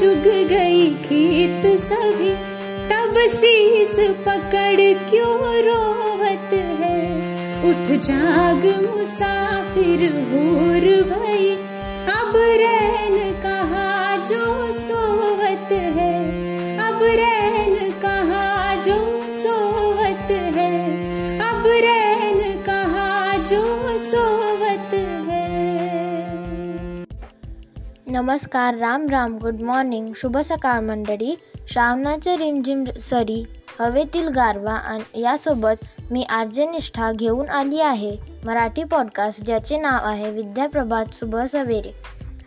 चुग गई खेत सभी, तब शीस पकड़ क्यों रोवत है? उठ जाग मुसाफिर भूर भई, अब रैन कहा जो सोवत है? नमस्कार राम राम गुड मॉर्निंग शुभ सकाळ मंडळी. श्रावणाचे रिमझिम सरी हवेतील गारवा आणि यासोबत मी आर्जनिष्ठा घेऊन आली आहे. मराठी पॉडकास्ट ज्याचे नाव आहे विद्याप्रभात शुभ सवेरे.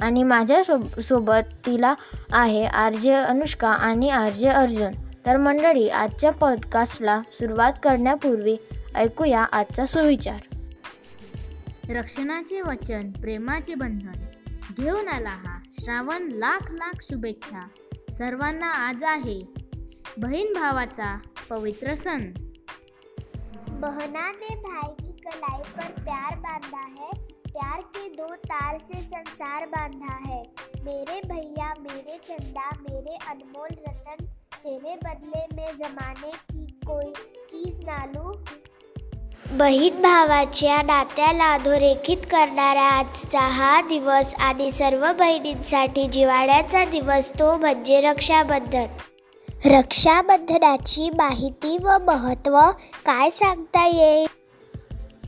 आणि माझ्या सो सोबत तिला आहे आर्जे अनुष्का आणि आर्जे अर्जुन. तर मंडळी आजच्या पॉडकास्टला सुरुवात करण्यापूर्वी ऐकूया आजचा सुविचार. रक्षणाचे वचन प्रेमाचे बंधन. घेऊन आला हा. श्रावण लाख लाख शुभेच्छा. सर्वांना आज आहे. बहीण भावाचा पवित्र सण. बहना ने भाई की कलाई पर प्यार बांधा है प्यार के दो तार से संसार बांधा है। मेरे भैया मेरे चंदा मेरे अनमोल रतन तेरे बदले में जमाने की कोई चीज ना लूं बहीण भावाच्या नात्याला अधोरेखित करणारा आजचा हा दिवस आणि सर्व बहिणींसाठी जिवाळ्याचा दिवस तो म्हणजे रक्षाबंधन. रक्षाबंधनाची माहिती व महत्त्व काय सांगता येईल?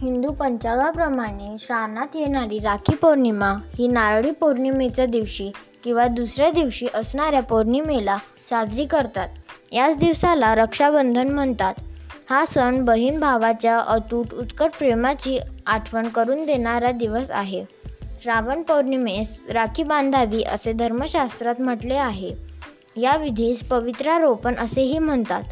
हिंदू पंचांगाप्रमाणे श्रावणात येणारी राखी पौर्णिमा ही नारळी पौर्णिमेच्या दिवशी किंवा दुसऱ्या दिवशी असणाऱ्या पौर्णिमेला साजरी करतात. याच दिवसाला रक्षाबंधन म्हणतात. हा सण बहीण भावाच्या अतूट उत्कट प्रेमाची आठवण करून देणारा दिवस आहे. श्रावण पौर्णिमेस राखी बांधावी असे धर्मशास्त्रात म्हटले आहे. या विधीस पवित्रारोपण असेही म्हणतात.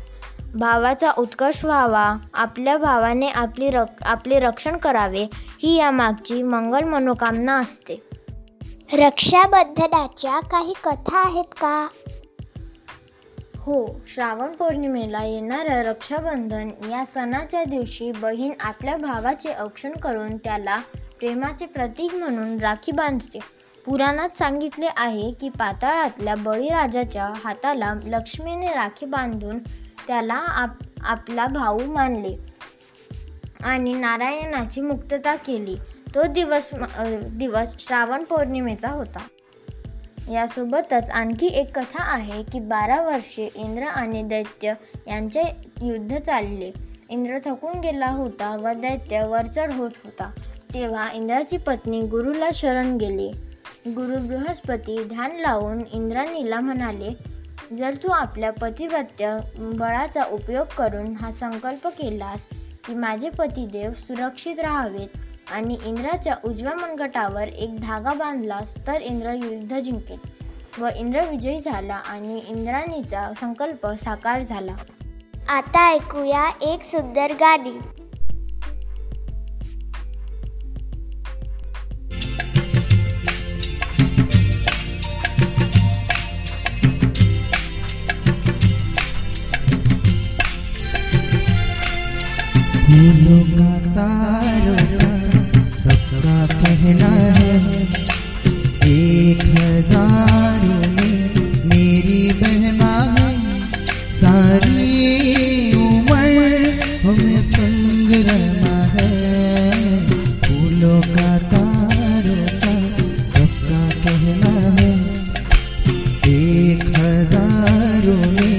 भावाचा उत्कर्ष व्हावा आपल्या भावाने आपली रक आपले रक्षण करावे ही यामागची मंगल मनोकामना असते. रक्षाबंधनाच्या काही कथा आहेत का? हो श्रावण पौर्णिमेला येणाऱ्या रक्षाबंधन या सणाच्या दिवशी बहीण आपल्या भावाचे औक्षण करून त्याला प्रेमाचे प्रतीक म्हणून राखी बांधते. पुराणात सांगितले आहे की पाताळातल्या बळीराजाच्या हाताला लक्ष्मीने राखी बांधून त्याला आप आपला भाऊ मानले आणि नारायणाची मुक्तता केली. तो दिवस दिवस श्रावण पौर्णिमेचा होता. यासोबतच आणखी एक कथा आहे की बारा वर्षे इंद्र आणि दैत्य यांचे युद्ध चालले. इंद्र थकून गेला होता व दैत्य वरचढ होत होता. तेव्हा इंद्राची पत्नी गुरुला शरण गेली. गुरु बृहस्पती ध्यान लावून इंद्राणीला म्हणाले जर तू आपल्या पतिव्रत्य बळाचा उपयोग करून हा संकल्प केलास की माझे पतिदेव सुरक्षित राहावेत आणि इंद्राच्या उजव्या मनगटावर एक धागा बांधलास तर इंद्र युद्ध जिंकेल व इंद्र विजयी झाला आणि इंद्राणीचा संकल्प साकार झाला. आता ऐकूया एक सुंदर गाणी. सारी उम्र हमें संग रहना है। फूलों का तारों का सबका कहना है, एक हज़ारों में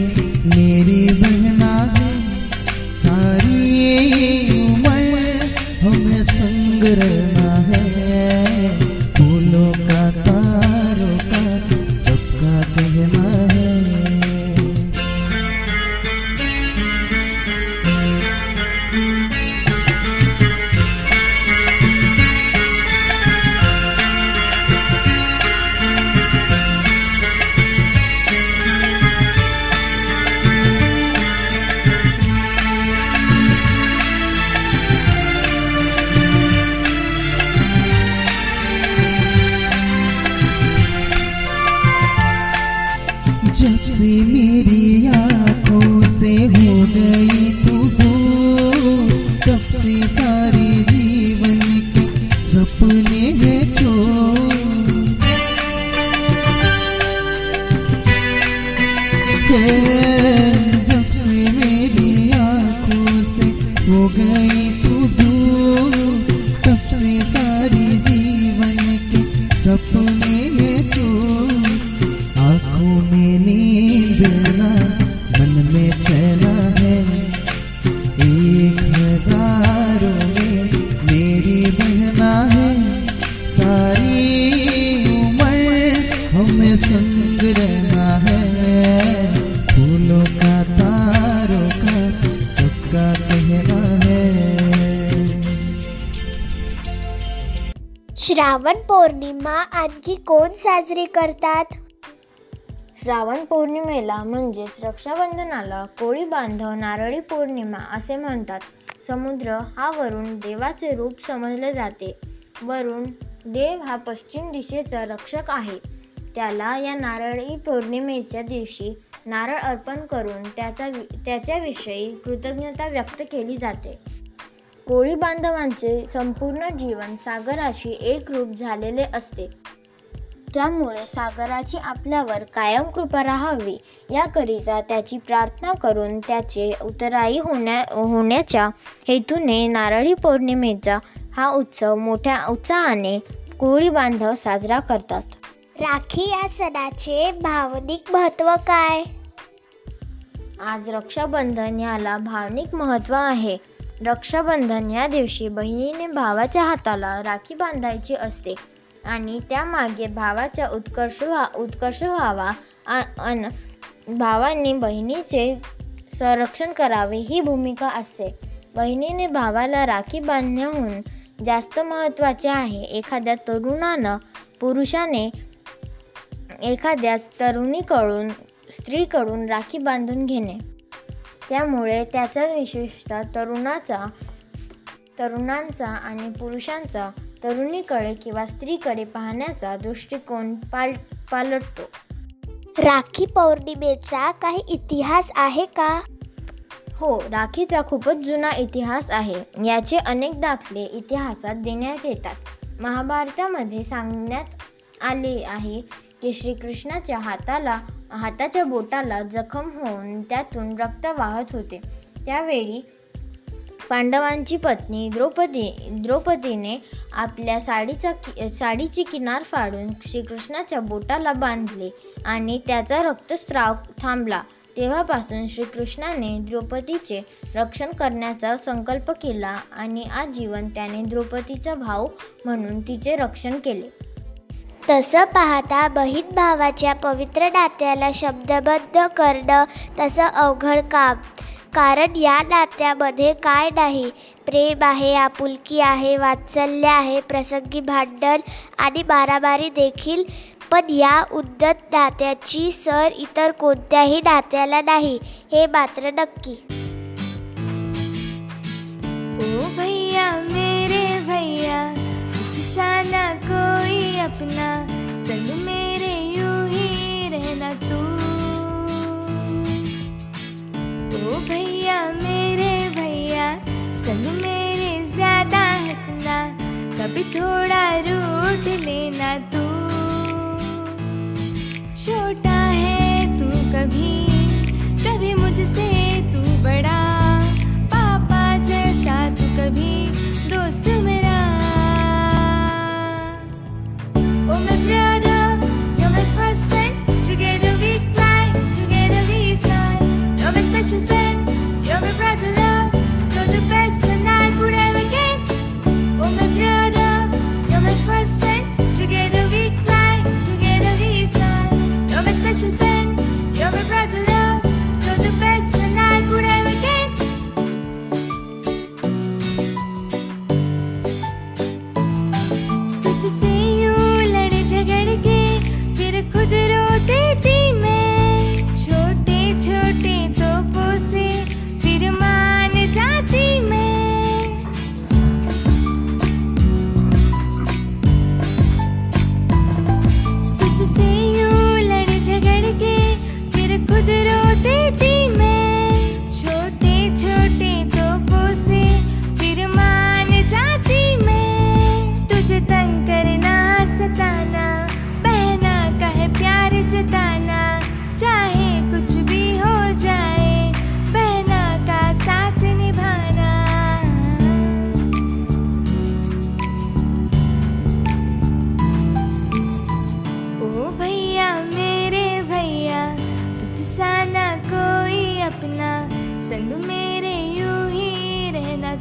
मेरी बहना सारी उम्र हमें संग रहना सारे जीवन के सपने हैं चोर। जब से मेरी आँखों से हो गई श्रावण पौर्णिमा आणखी कोण साजरी करतात? श्रावण पौर्णिमेला म्हणजेच रक्षाबंधनाला कोळी बांधव नारळी पौर्णिमा असे म्हणतात. समुद्र हा वरून देवाचे रूप समजले जाते. वरून देव हा पश्चिम दिशेचा रक्षक आहे. त्याला या नारळी पौर्णिमेच्या दिवशी नारळ अर्पण करून त्याचा त्याच्याविषयी कृतज्ञता व्यक्त केली जाते. कोळी बांधवांचे संपूर्ण जीवन सागराशी एकरूप झालेले असते. त्यामुळे सागराची आपल्यावर कायम कृपा राहावी याकरिता त्याची प्रार्थना करून त्याचे उतराई होण्या होण्याच्या हेतूने नारळी पौर्णिमेचा हा उत्सव मोठ्या उत्साहाने कोळी बांधव साजरा करतात. राखी या सणाचे भावनिक महत्त्व काय? आज रक्षाबंधन याला भावनिक महत्त्व आहे. रक्षाबंधन या दिवशी बहिणीने भावाच्या हाताला राखी बांधायची असते आणि त्यामागे भावाचा उत्कर्ष व्हा उत्कर्ष व्हावा अन भावाने बहिणीचे संरक्षण करावे ही भूमिका असते. बहिणीने भावाला राखी बांधण्याहून जास्त महत्त्वाचे आहे. एखाद्या तरुणानं पुरुषाने एखाद्या तरुणीकडून स्त्रीकडून राखी बांधून घेणे. त्यामुळे त्याचा विशेषतः तरुणाचा तरुणांचा आणि पुरुषांचा तरुणीकडे किंवा स्त्रीकडे पाहण्याचा दृष्टिकोन पाल पालटतो. राखी पौर्णिमेचा काही इतिहास आहे का? हो राखीचा खूपच जुना इतिहास आहे. याचे अनेक दाखले इतिहासात देण्यात येतात. महाभारतामध्ये सांगण्यात आले आहे की श्रीकृष्णाच्या हाताला हाताच्या बोटाला जखम होऊन त्यातून रक्त वाहत होते. त्यावेळी पांडवांची पत्नी द्रौपदी द्रौपदीने आपल्या साडीचा कि साडीची किनार फाडून श्रीकृष्णाच्या बोटाला बांधले आणि त्याचा रक्तस्राव थांबला. तेव्हापासून श्रीकृष्णाने द्रौपदीचे रक्षण करण्याचा संकल्प केला आणि आजीवन त्याने द्रौपदीचा भाव म्हणून तिचे रक्षण केले. तसं पाहता बहीण भावाच्या पवित्र नात्याला शब्दबद्ध करणं तसं अवघड काम. कारण या नात्यामध्ये काय नाही. प्रेम आहे आपुलकी आहे वात्सल्य आहे प्रसंगी भांडण आणि मारामारी देखील. पण या उद्धत नात्याची सर इतर कोणत्याही नात्याला नाही हे मात्र नक्की. अपना संग मेरे यूँ ही रहना तू। ओ भैया, मेरे भैया संग मेरे ज़्यादा हंसना, कभी थोड़ा रूठ लेना तू। छोटा है तू कभी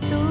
Tuh.